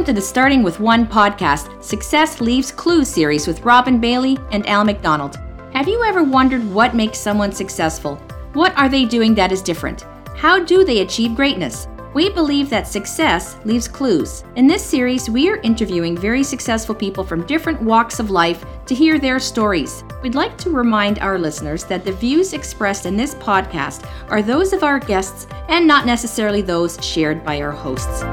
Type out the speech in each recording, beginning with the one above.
Welcome to the Starting with One podcast, Success Leaves Clues series with Robin Bailey and Al McDonald. Have you ever wondered what makes someone successful? What are they doing that is different? How do they achieve greatness? We believe that success leaves clues. In this series, we are interviewing very successful people from different walks of life to hear their stories. We'd like to remind our listeners that the views expressed in this podcast are those of our guests and not necessarily those shared by our hosts.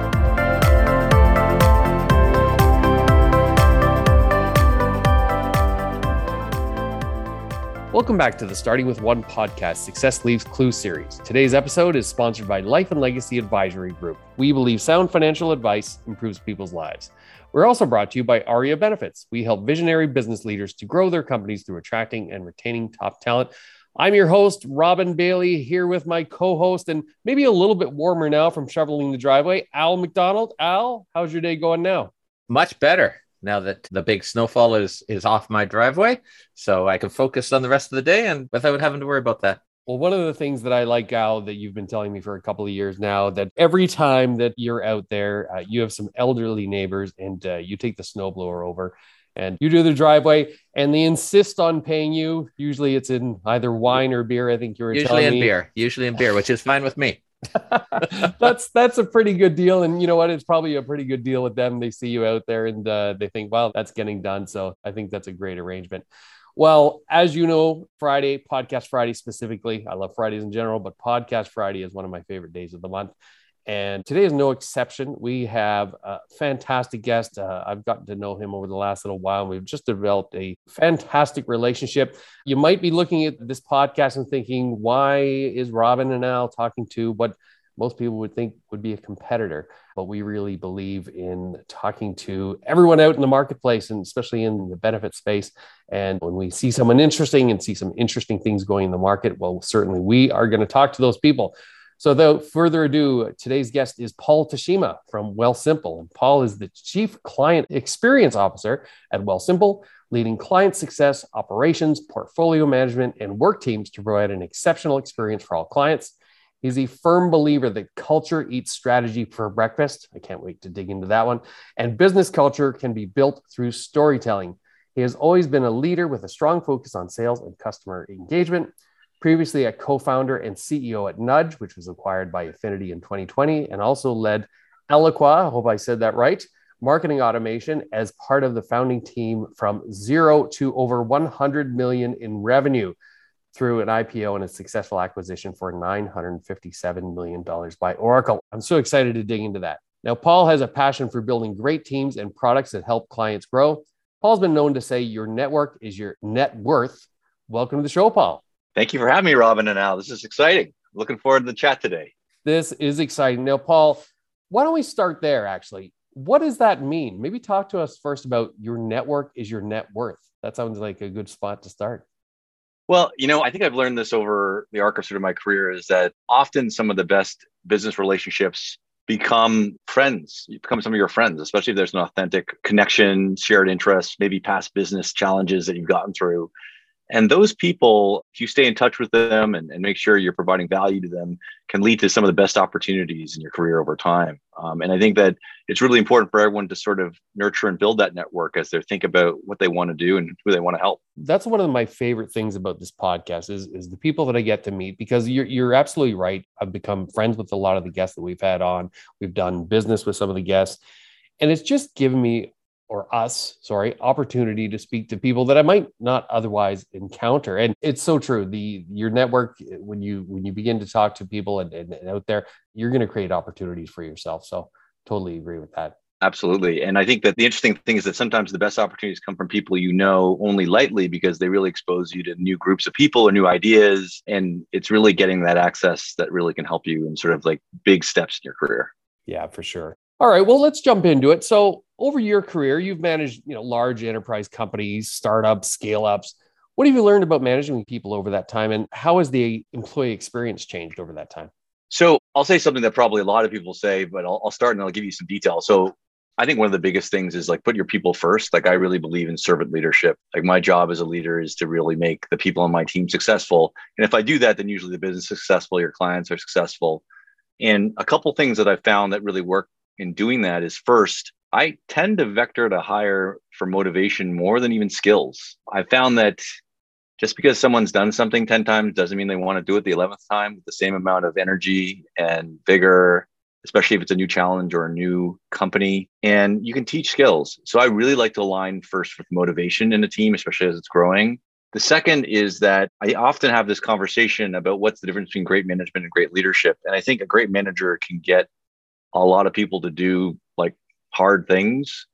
Welcome back to the Starting with One podcast Success Leaves Clue series. Today's episode is sponsored by Life and Legacy Advisory Group. We believe sound financial advice improves people's lives. We're also brought to you by ARIA Benefits. We help visionary business leaders to grow their companies through attracting and retaining top talent. I'm your host, Robin Bailey, here with my co host, and maybe a little bit warmer now from shoveling the driveway, Al McDonald. Al, how's your day going now? Much better now that the big snowfall is is off my driveway so i can focus on the rest of the day and without having to worry about that well, one of the things that I like, Al, that you've been telling me for a couple of years now, that every time that you're out there, uh, you have some elderly neighbors and uh, you take the snowblower over and you do the driveway and they insist on paying you. Usually it's in either wine or beer. I think you were usually in me. beer, usually in beer, which is fine with me. that's that's a pretty good deal and you know what? It's probably a pretty good deal with them. They see you out there and uh, they think well that's getting done. So i think that's a great arrangement. Well as you know friday podcast friday specifically i love fridays in general but podcast friday is one of my favorite days of the month and today is no exception. We have a fantastic guest. Uh, I've gotten to know him over the last little while. We've just developed a fantastic relationship. You might be looking at this podcast and thinking, why is Robin and Al talking to what most people would think would be a competitor? But we really believe in talking to everyone out in the marketplace and especially in the benefit space. And when we see someone interesting and see some interesting things going in the market, well, certainly we are going to talk to those people. So, without further ado, today's guest is Paul Teshima from Wealthsimple. And Paul is the Chief Client Experience Officer at Wealthsimple, leading client success, operations, portfolio management, and work teams to provide an exceptional experience for all clients. He's a firm believer that culture eats strategy for breakfast. I can't wait to dig into that one. And business culture can be built through storytelling. He has always been a leader with a strong focus on sales and customer engagement previously a co-founder and CEO at Nudge, which was acquired by Affinity in 2020, and also led Eloqua, I hope I said that right, marketing automation as part of the founding team from zero to over 100 million in revenue through an IPO and a successful acquisition for $957 million by Oracle. I'm so excited to dig into that. Now, Paul has a passion for building great teams and products that help clients grow. Paul's been known to say your network is your net worth. Welcome to the show, Paul. Thank you for having me, Robin and Al. This is exciting. Looking forward to the chat today. This is exciting. Now, Paul, why don't we start there actually? What does that mean? Maybe talk to us first about your network is your net worth. That sounds like a good spot to start. Well, you know, I think I've learned this over the arc of sort of my career is that often some of the best business relationships become friends. You become some of your friends, especially if there's an authentic connection, shared interests, maybe past business challenges that you've gotten through. And those people, if you stay in touch with them and, and make sure you're providing value to them, can lead to some of the best opportunities in your career over time. Um, and I think that it's really important for everyone to sort of nurture and build that network as they think about what they want to do and who they want to help. That's one of my favorite things about this podcast is, is the people that I get to meet because you're, you're absolutely right. I've become friends with a lot of the guests that we've had on. We've done business with some of the guests. And it's just given me or us, sorry, opportunity to speak to people that I might not otherwise encounter. And it's so true. The your network when you when you begin to talk to people and, and, and out there, you're going to create opportunities for yourself. So totally agree with that. Absolutely. And I think that the interesting thing is that sometimes the best opportunities come from people you know only lightly because they really expose you to new groups of people or new ideas. And it's really getting that access that really can help you in sort of like big steps in your career. Yeah, for sure. All right, well, let's jump into it. So, over your career, you've managed, you know, large enterprise companies, startups, scale ups. What have you learned about managing people over that time, and how has the employee experience changed over that time? So, I'll say something that probably a lot of people say, but I'll, I'll start and I'll give you some detail. So, I think one of the biggest things is like put your people first. Like I really believe in servant leadership. Like my job as a leader is to really make the people on my team successful. And if I do that, then usually the business is successful, your clients are successful. And a couple things that I've found that really work in doing that is first, I tend to vector to hire for motivation more than even skills. I found that just because someone's done something 10 times doesn't mean they want to do it the 11th time with the same amount of energy and vigor, especially if it's a new challenge or a new company. And you can teach skills. So I really like to align first with motivation in a team, especially as it's growing. The second is that I often have this conversation about what's the difference between great management and great leadership. And I think a great manager can get a lot of people to do hard things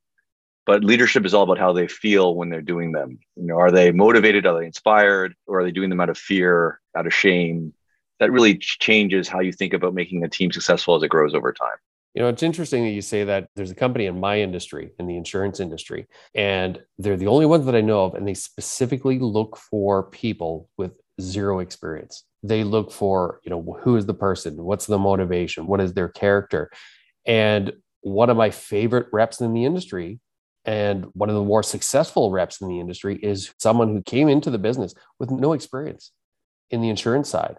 but leadership is all about how they feel when they're doing them you know are they motivated are they inspired or are they doing them out of fear out of shame that really changes how you think about making a team successful as it grows over time you know, it's interesting that you say that there's a company in my industry, in the insurance industry, and they're the only ones that I know of, and they specifically look for people with zero experience. They look for, you know, who is the person? What's the motivation? What is their character? And one of my favorite reps in the industry and one of the more successful reps in the industry is someone who came into the business with no experience in the insurance side,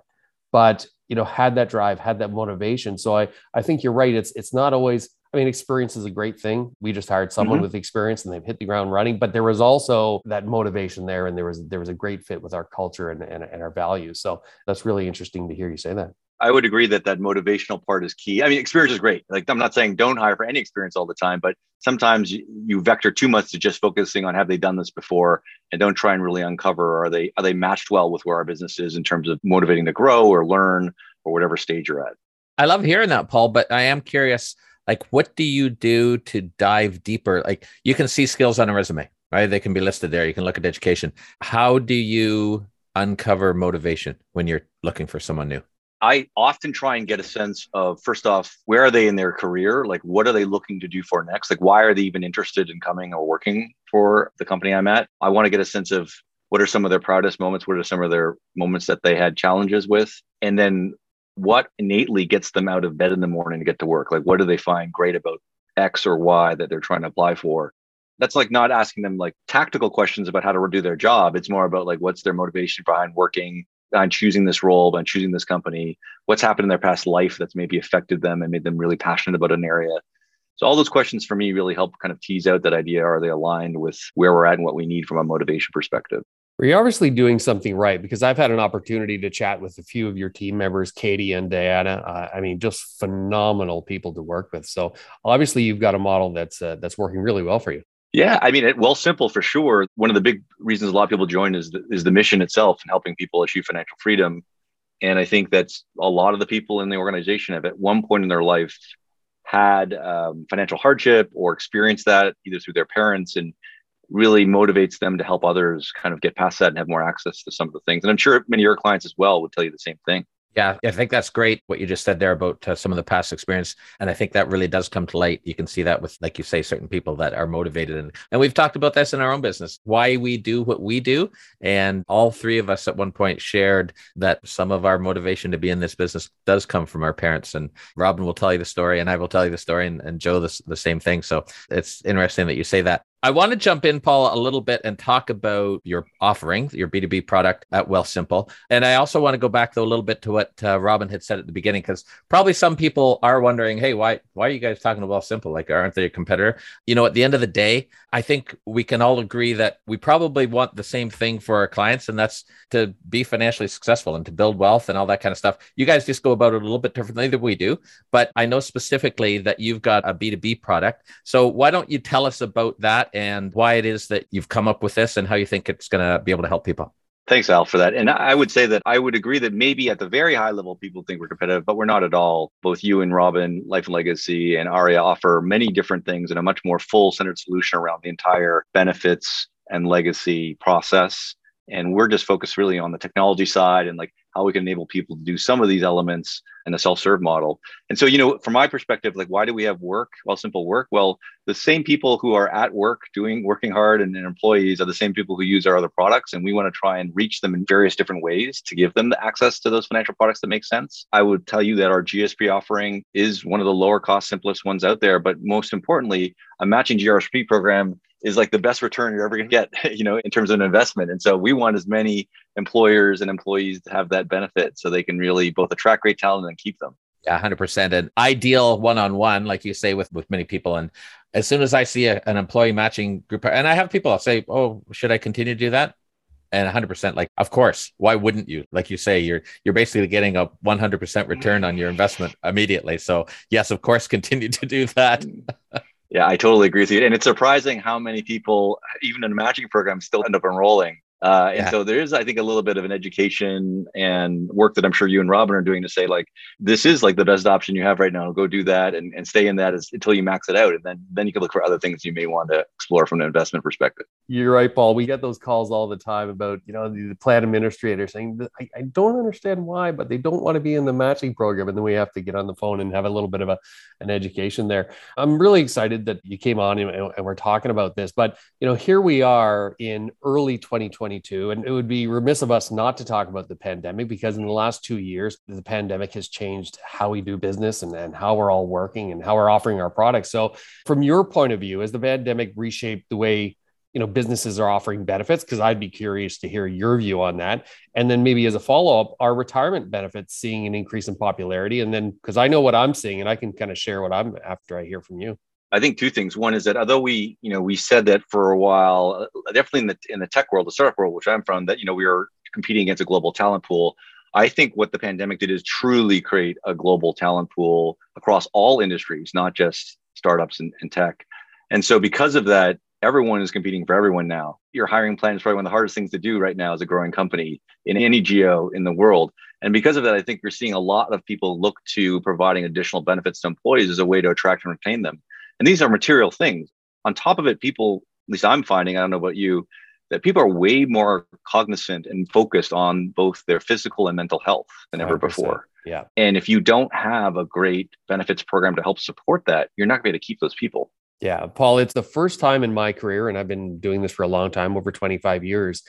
but you know had that drive, had that motivation. So I I think you're right. It's it's not always. I mean, experience is a great thing. We just hired someone mm-hmm. with experience and they've hit the ground running. But there was also that motivation there, and there was there was a great fit with our culture and, and, and our values. So that's really interesting to hear you say that. I would agree that that motivational part is key. I mean, experience is great. Like I'm not saying don't hire for any experience all the time, but sometimes you, you, vector too much to just focusing on have they done this before and don't try and really uncover are they are they matched well with where our business is in terms of motivating to grow or learn or whatever stage you're at. I love hearing that, Paul, but I am curious like what do you do to dive deeper? Like you can see skills on a resume, right? They can be listed there. You can look at education. How do you uncover motivation when you're looking for someone new? I often try and get a sense of first off, where are they in their career? Like, what are they looking to do for next? Like, why are they even interested in coming or working for the company I'm at? I want to get a sense of what are some of their proudest moments? What are some of their moments that they had challenges with? And then what innately gets them out of bed in the morning to get to work? Like, what do they find great about X or Y that they're trying to apply for? That's like not asking them like tactical questions about how to do their job. It's more about like what's their motivation behind working on choosing this role, on choosing this company, what's happened in their past life that's maybe affected them and made them really passionate about an area. So all those questions for me really help kind of tease out that idea. Are they aligned with where we're at and what we need from a motivation perspective? Well, you're obviously doing something right because I've had an opportunity to chat with a few of your team members, Katie and Diana. Uh, I mean, just phenomenal people to work with. So obviously, you've got a model that's uh, that's working really well for you. Yeah, I mean, it, Simple for sure. One of the big reasons a lot of people join is the, is the mission itself and helping people achieve financial freedom. And I think that's a lot of the people in the organization have at one point in their life had um, financial hardship or experienced that either through their parents and really motivates them to help others kind of get past that and have more access to some of the things. And I'm sure many of your clients as well would tell you the same thing. Yeah, I think that's great what you just said there about uh, some of the past experience, and I think that really does come to light. You can see that with, like you say, certain people that are motivated, and and we've talked about this in our own business, why we do what we do, and all three of us at one point shared that some of our motivation to be in this business does come from our parents. And Robin will tell you the story, and I will tell you the story, and, and Joe the, the same thing. So it's interesting that you say that. I want to jump in, Paul, a little bit and talk about your offering, your B2B product at Wealthsimple. And I also want to go back, though, a little bit to what uh, Robin had said at the beginning, because probably some people are wondering, hey, why, why are you guys talking to about Wealthsimple? Like, aren't they a competitor? You know, at the end of the day, I think we can all agree that we probably want the same thing for our clients, and that's to be financially successful and to build wealth and all that kind of stuff. You guys just go about it a little bit differently than we do. But I know specifically that you've got a B2B product. So why don't you tell us about that? And why it is that you've come up with this and how you think it's going to be able to help people. Thanks, Al, for that. And I would say that I would agree that maybe at the very high level, people think we're competitive, but we're not at all. Both you and Robin, Life and Legacy, and Aria offer many different things and a much more full centered solution around the entire benefits and legacy process. And we're just focused really on the technology side and like how we can enable people to do some of these elements in a self-serve model. And so, you know, from my perspective, like why do we have work? Wealthsimple work. Well, the same people who are at work doing working hard and, and employees are the same people who use our other products. And we want to try and reach them in various different ways to give them the access to those financial products that make sense. I would tell you that our GSP offering is one of the lower cost, simplest ones out there. But most importantly, a matching GRSP program is like the best return you're ever going to get, you know, in terms of an investment. And so we want as many employers and employees to have that benefit so they can really both attract great talent and keep them. Yeah, 100%. An ideal one on one, like you say, with, with many people. And as soon as I see a, an employee matching group, and I have people, I'll say, "Oh, should I continue to do that?" And 100%, like, of course, why wouldn't you? Like you say, you're you're basically getting a 100% return on your investment immediately. So yes, of course, continue to do that. Mm. Yeah, I totally agree with you. And it's surprising how many people, even in a matching program, still end up enrolling uh, and yeah. so there is, I think, a little bit of an education and work that I'm sure you and Robin are doing to say, like, this is like the best option you have right now. Go do that and, and stay in that as, until you max it out. And then, then you can look for other things you may want to explore from an investment perspective. You're right, Paul. We get those calls all the time about, you know, the plan administrator saying, I, I don't understand why, but they don't want to be in the matching program. And then we have to get on the phone and have a little bit of a, an education there. I'm really excited that you came on and, and we're talking about this. But, you know, here we are in early 2020 2022. And it would be remiss of us not to talk about the pandemic because in the last two years, the pandemic has changed how we do business and, and how we're all working and how we're offering our products. So, from your point of view, has the pandemic reshaped the way you know businesses are offering benefits because i'd be curious to hear your view on that and then maybe as a follow-up are retirement benefits seeing an increase in popularity and then because i know what i'm seeing and i can kind of share what i'm after i hear from you I think two things. One is that although we, you know, we said that for a while, uh, definitely in the in the tech world, the startup world, which I'm from, that you know we are competing against a global talent pool. I think what the pandemic did is truly create a global talent pool across all industries, not just startups and, and tech. And so because of that, everyone is competing for everyone now. Your hiring plan is probably one of the hardest things to do right now as a growing company in any geo in the world. And because of that, I think you're seeing a lot of people look to providing additional benefits to employees as a way to attract and retain them. And these are material things. On top of it, people, at least I'm finding, I don't know about you, that people are way more cognizant and focused on both their physical and mental health than ever before. Yeah. And if you don't have a great benefits program to help support that, you're not going to keep those people. Yeah, Paul, it's the first time in my career, and I've been doing this for a long time, over 25 years,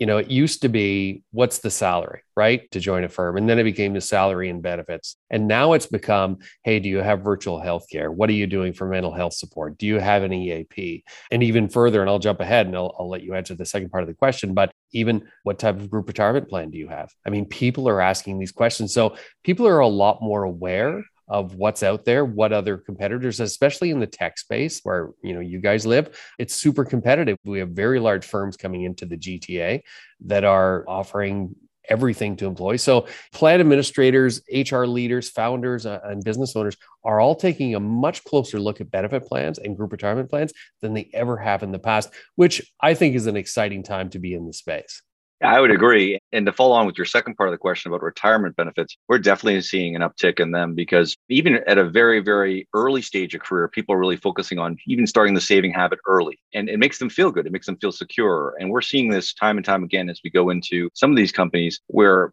you know, it used to be what's the salary, right? To join a firm. And then it became the salary and benefits. And now it's become, hey, do you have virtual health care? What are you doing for mental health support? Do you have an EAP? And even further, and I'll jump ahead and I'll, I'll let you answer the second part of the question, but even what type of group retirement plan do you have? I mean, people are asking these questions. So people are a lot more aware of what's out there, what other competitors, especially in the tech space where you know you guys live, it's super competitive. We have very large firms coming into the GTA that are offering everything to employees. So plan administrators, HR leaders, founders, uh, and business owners are all taking a much closer look at benefit plans and group retirement plans than they ever have in the past, which I think is an exciting time to be in the space. I would agree. And to follow on with your second part of the question about retirement benefits, we're definitely seeing an uptick in them because even at a very, very early stage of career, people are really focusing on even starting the saving habit early. And it makes them feel good. It makes them feel secure. And we're seeing this time and time again as we go into some of these companies where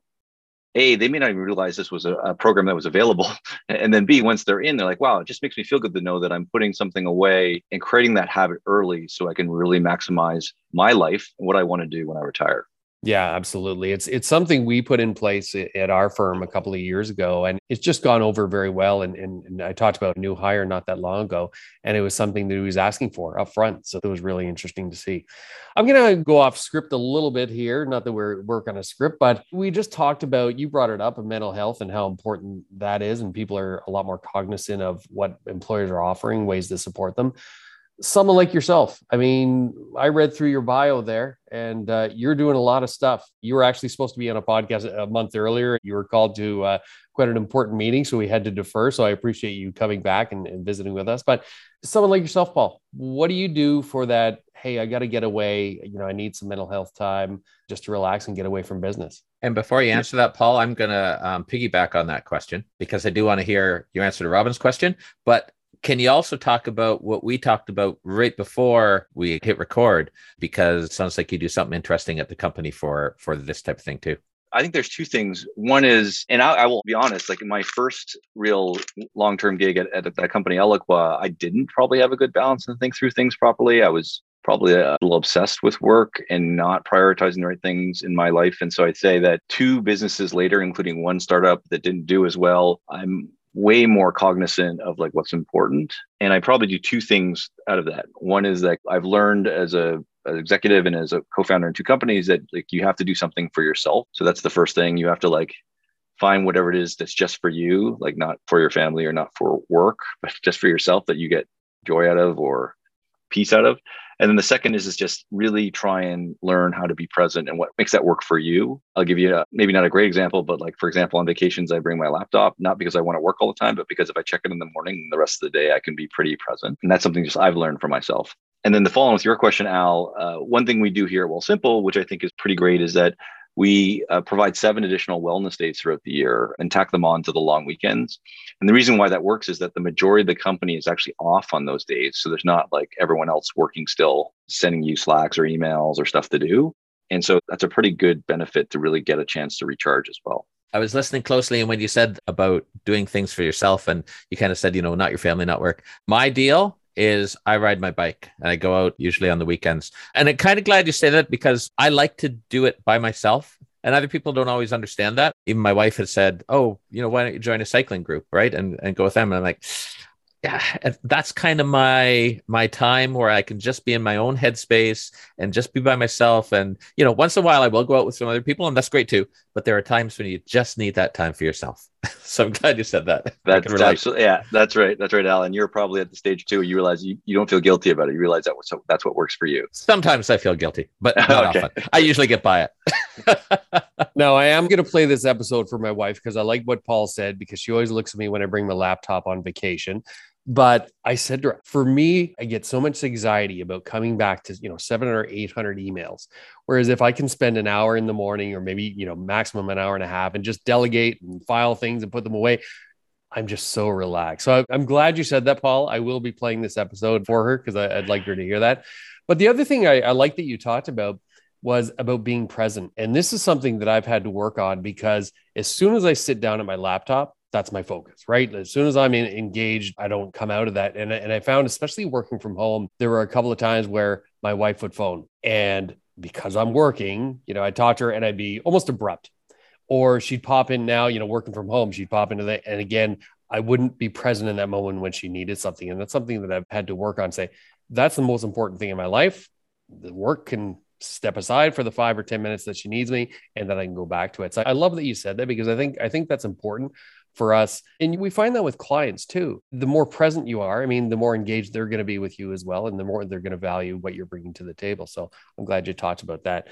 a they may not even realize this was a, a, program that was available and then b once they're in they're like wow it just makes me feel good to know that i'm putting something away and creating that habit early so i can really maximize my life and what i want to do when i retire yeah, absolutely. It's it's something we put in place at our firm a couple of years ago, and it's just gone over very well. And, and, and I talked about a new hire not that long ago, and it was something that he was asking for up front. So it was really interesting to see. I'm going to go off script a little bit here. Not that we're working on a script, but we just talked about you brought it up of mental health and how important that is, and people are a lot more cognizant of what employers are offering, ways to support them someone like yourself. I mean, I read through your bio there, and uh, you're doing a lot of stuff. You were actually supposed to be on a podcast a month earlier. You were called to uh, quite an important meeting, so we had to defer. So I appreciate you coming back and, and visiting with us. But someone like yourself, Paul, what do you do for that? Hey, I got to get away. You know, I need some mental health time just to relax and get away from business. And before you answer that, Paul, I'm going to um, piggyback on that question because I do want to hear your answer to Robin's question. But can you also talk about what we talked about right before we hit record? Because it sounds like you do something interesting at the company for for this type of thing too. I think there's two things. One is, and I, I will be honest, like my first real long term gig at, at that company, Eloqua, I didn't probably have a good balance and think through things properly. I was probably a little obsessed with work and not prioritizing the right things in my life. And so I'd say that two businesses later, including one startup that didn't do as well, I'm way more cognizant of like what's important. And i probably do two things out of that. One is that i've learned as a an executive and as a co-founder in two companies that like you have to do something for yourself. So that's the first thing. You have to like find whatever it is that's just for you like not for your family or not for work but just for yourself that you get joy out of or peace out of. And then the second is, is just really try and learn how to be present and what makes that work for you. I'll give you a, maybe not a great example, but like, for example, on vacations, I bring my laptop, not because I want to work all the time, but because if I check it in the morning, the rest of the day, I can be pretty present. And that's something just I've learned for myself. And then the follow following with your question, Al, uh, one thing we do here at Wealthsimple, which I think is pretty great, is that we uh, provide seven additional wellness days throughout the year and tack them on to the long weekends. And the reason why that works is that the majority of the company is actually off on those days. So there's not like everyone else working still, sending you slacks or emails or stuff to do. And so that's a pretty good benefit to really get a chance to recharge as well. I was listening closely, and when you said about doing things for yourself, and you kind of said, you know, not your family, not work. My deal is I ride my bike and I go out usually on the weekends. And I'm kind of glad you say that because I like to do it by myself. And other people don't always understand that. Even my wife has said, Oh, you know, why don't you join a cycling group? Right. And, and go with them. And I'm like, that's kind of my my time where I can just be in my own headspace and just be by myself. And you know, once in a while I will go out with some other people, and that's great too. But there are times when you just need that time for yourself. so I'm glad you said that. That's absolutely yeah, that's right. That's right, Alan. You're probably at the stage too. You realize you, you don't feel guilty about it. You realize that so that's what works for you. Sometimes I feel guilty, but not okay. often. I usually get by it. no, I am going to play this episode for my wife because I like what Paul said because she always looks at me when I bring my laptop on vacation. But I said to her, for me, I get so much anxiety about coming back to, you know, 700 or 800 emails. Whereas if I can spend an hour in the morning or maybe, you know, maximum an hour and a half and just delegate and file things and put them away, I'm just so relaxed. So I'm glad you said that, Paul. I will be playing this episode for her because I'd like her to hear that. But the other thing I, I like that you talked about was about being present. And this is something that I've had to work on because as soon as I sit down at my laptop, that's my focus, right? As soon as I'm in, engaged, I don't come out of that. And, and I found, especially working from home, there were a couple of times where my wife would phone. And because I'm working, you know, I'd talk to her and I'd be almost abrupt. Or she'd pop in now, you know, working from home, she'd pop into that. And again, I wouldn't be present in that moment when she needed something. And that's something that I've had to work on. Say, that's the most important thing in my life. The work can step aside for the five or 10 minutes that she needs me, and then I can go back to it. So I love that you said that because I think I think that's important for us. And we find that with clients too. The more present you are, I mean, the more engaged they're going to be with you as well, and the more they're going to value what you're bringing to the table. So I'm glad you talked about that.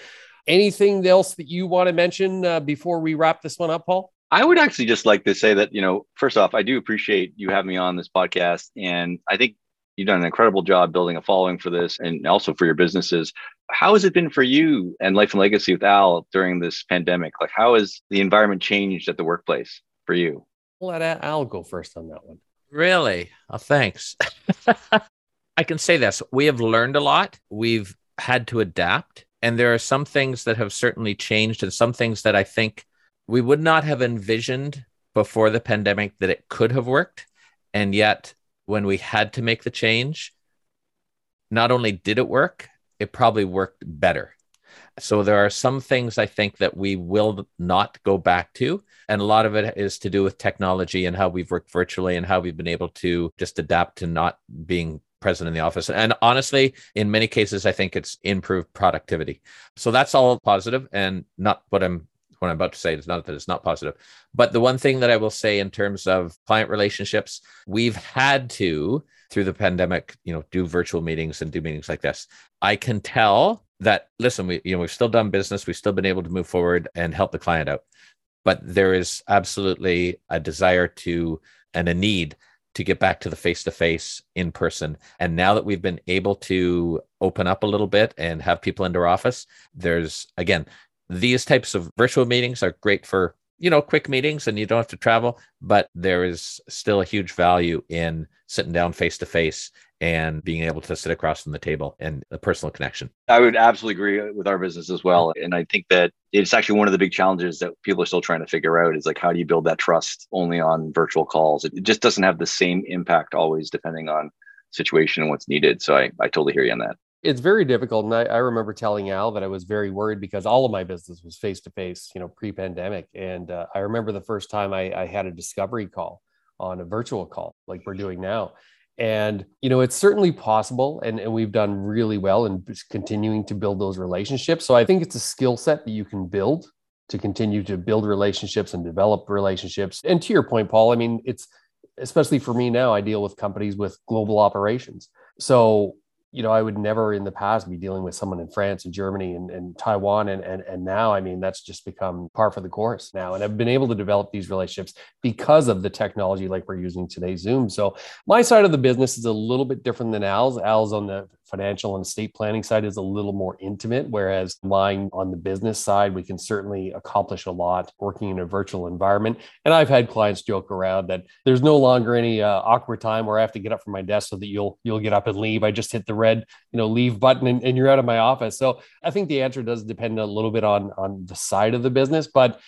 Anything else that you want to mention uh, before we wrap this one up, Paul? I would actually just like to say that, you know, first off, I do appreciate you having me on this podcast. And I think you've done an incredible job building a following for this and also for your businesses. How has it been for you and Life and Legacy with Al during this pandemic? Like, how has the environment changed at the workplace for you? Let Al go first on that one. Really? Oh, thanks. I can say this we have learned a lot. We've had to adapt. And there are some things that have certainly changed, and some things that I think we would not have envisioned before the pandemic that it could have worked. And yet, when we had to make the change, not only did it work, it probably worked better. So there are some things I think that we will not go back to. And a lot of it is to do with technology and how we've worked virtually and how we've been able to just adapt to not being present in the office. And honestly, in many cases, I think it's improved productivity. So that's all positive and not what I'm what I'm about to say is not that it's not positive. But the one thing that I will say in terms of client relationships, we've had to through the pandemic, you know, do virtual meetings and do meetings like this. I can tell that listen, we you know we've still done business, we've still been able to move forward and help the client out, but there is absolutely a desire to and a need to get back to the face to face in person. And now that we've been able to open up a little bit and have people into our office, there's again these types of virtual meetings are great for you know quick meetings and you don't have to travel but there is still a huge value in sitting down face to face and being able to sit across from the table and a personal connection. I would absolutely agree with our business as well. And I think that it's actually one of the big challenges that people are still trying to figure out is like, how do you build that trust only on virtual calls? It just doesn't have the same impact always depending on situation and what's needed. So I, I totally hear you on that. It's very difficult. And I, I remember telling Al that I was very worried because all of my business was face to face, you know, pre pandemic. And uh, I remember the first time I, I had a discovery call on a virtual call like we're doing now and, you know, it's certainly possible. And, and we've done really well in continuing to build those relationships. So I think it's a skill set that you can build to continue to build relationships and develop relationships. And to your point, Paul, I mean, it's especially for me now, I deal with companies with global operations. So you know, I would never in the past be dealing with someone in France and Germany and, and Taiwan. And, and, and now, I mean, that's just become par for the course now. And I've been able to develop these relationships because of the technology like we're using today, Zoom. So my side of the business is a little bit different than Al's. Al's on the financial and estate planning side is a little more intimate, whereas mine on the business side, we can certainly accomplish a lot working in a virtual environment. And I've had clients joke around that there's no longer any uh, awkward time where I have to get up from my desk so that you'll you'll get up and leave. I just hit the red, you know, leave button and, and you're out of my office. So I think the answer does depend a little bit on on the side of the business, but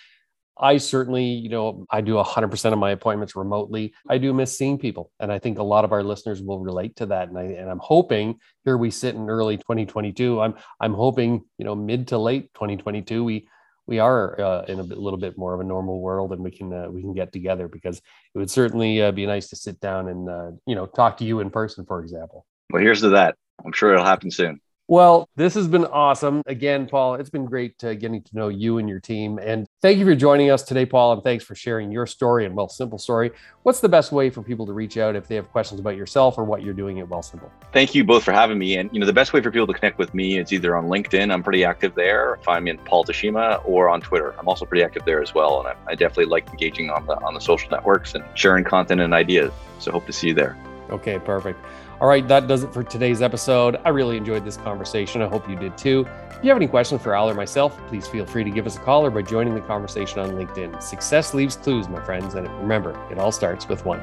I certainly, you know, I do 100% of my appointments remotely. I do miss seeing people. And I think a lot of our listeners will relate to that. And, I, and I'm hoping here we sit in early 2022. I'm, I'm hoping, you know, mid to late 2022, we, we are uh, in a bit, little bit more of a normal world and we can, uh, we can get together because it would certainly uh, be nice to sit down and, uh, you know, talk to you in person, for example. Well, here's to that. I'm sure it'll happen soon. Well, this has been awesome. Again, Paul, it's been great uh, getting to know you and your team. And thank you for joining us today, Paul. And thanks for sharing your story and Well Wealthsimple story. What's the best way for people to reach out if they have questions about yourself or what you're doing at Well Wealthsimple? Thank you both for having me. And you know, the best way for people to connect with me is either on LinkedIn. I'm pretty active there. Find me in Paul Teshima or on Twitter. I'm also pretty active there as well. And I, I definitely like engaging on the on the social networks and sharing content and ideas. So hope to see you there. Okay, perfect. All right, that does it for today's episode. I really enjoyed this conversation. I hope you did too. If you have any questions for Al or myself, please feel free to give us a call or by joining the conversation on LinkedIn. Success leaves clues, my friends, and remember, it all starts with one.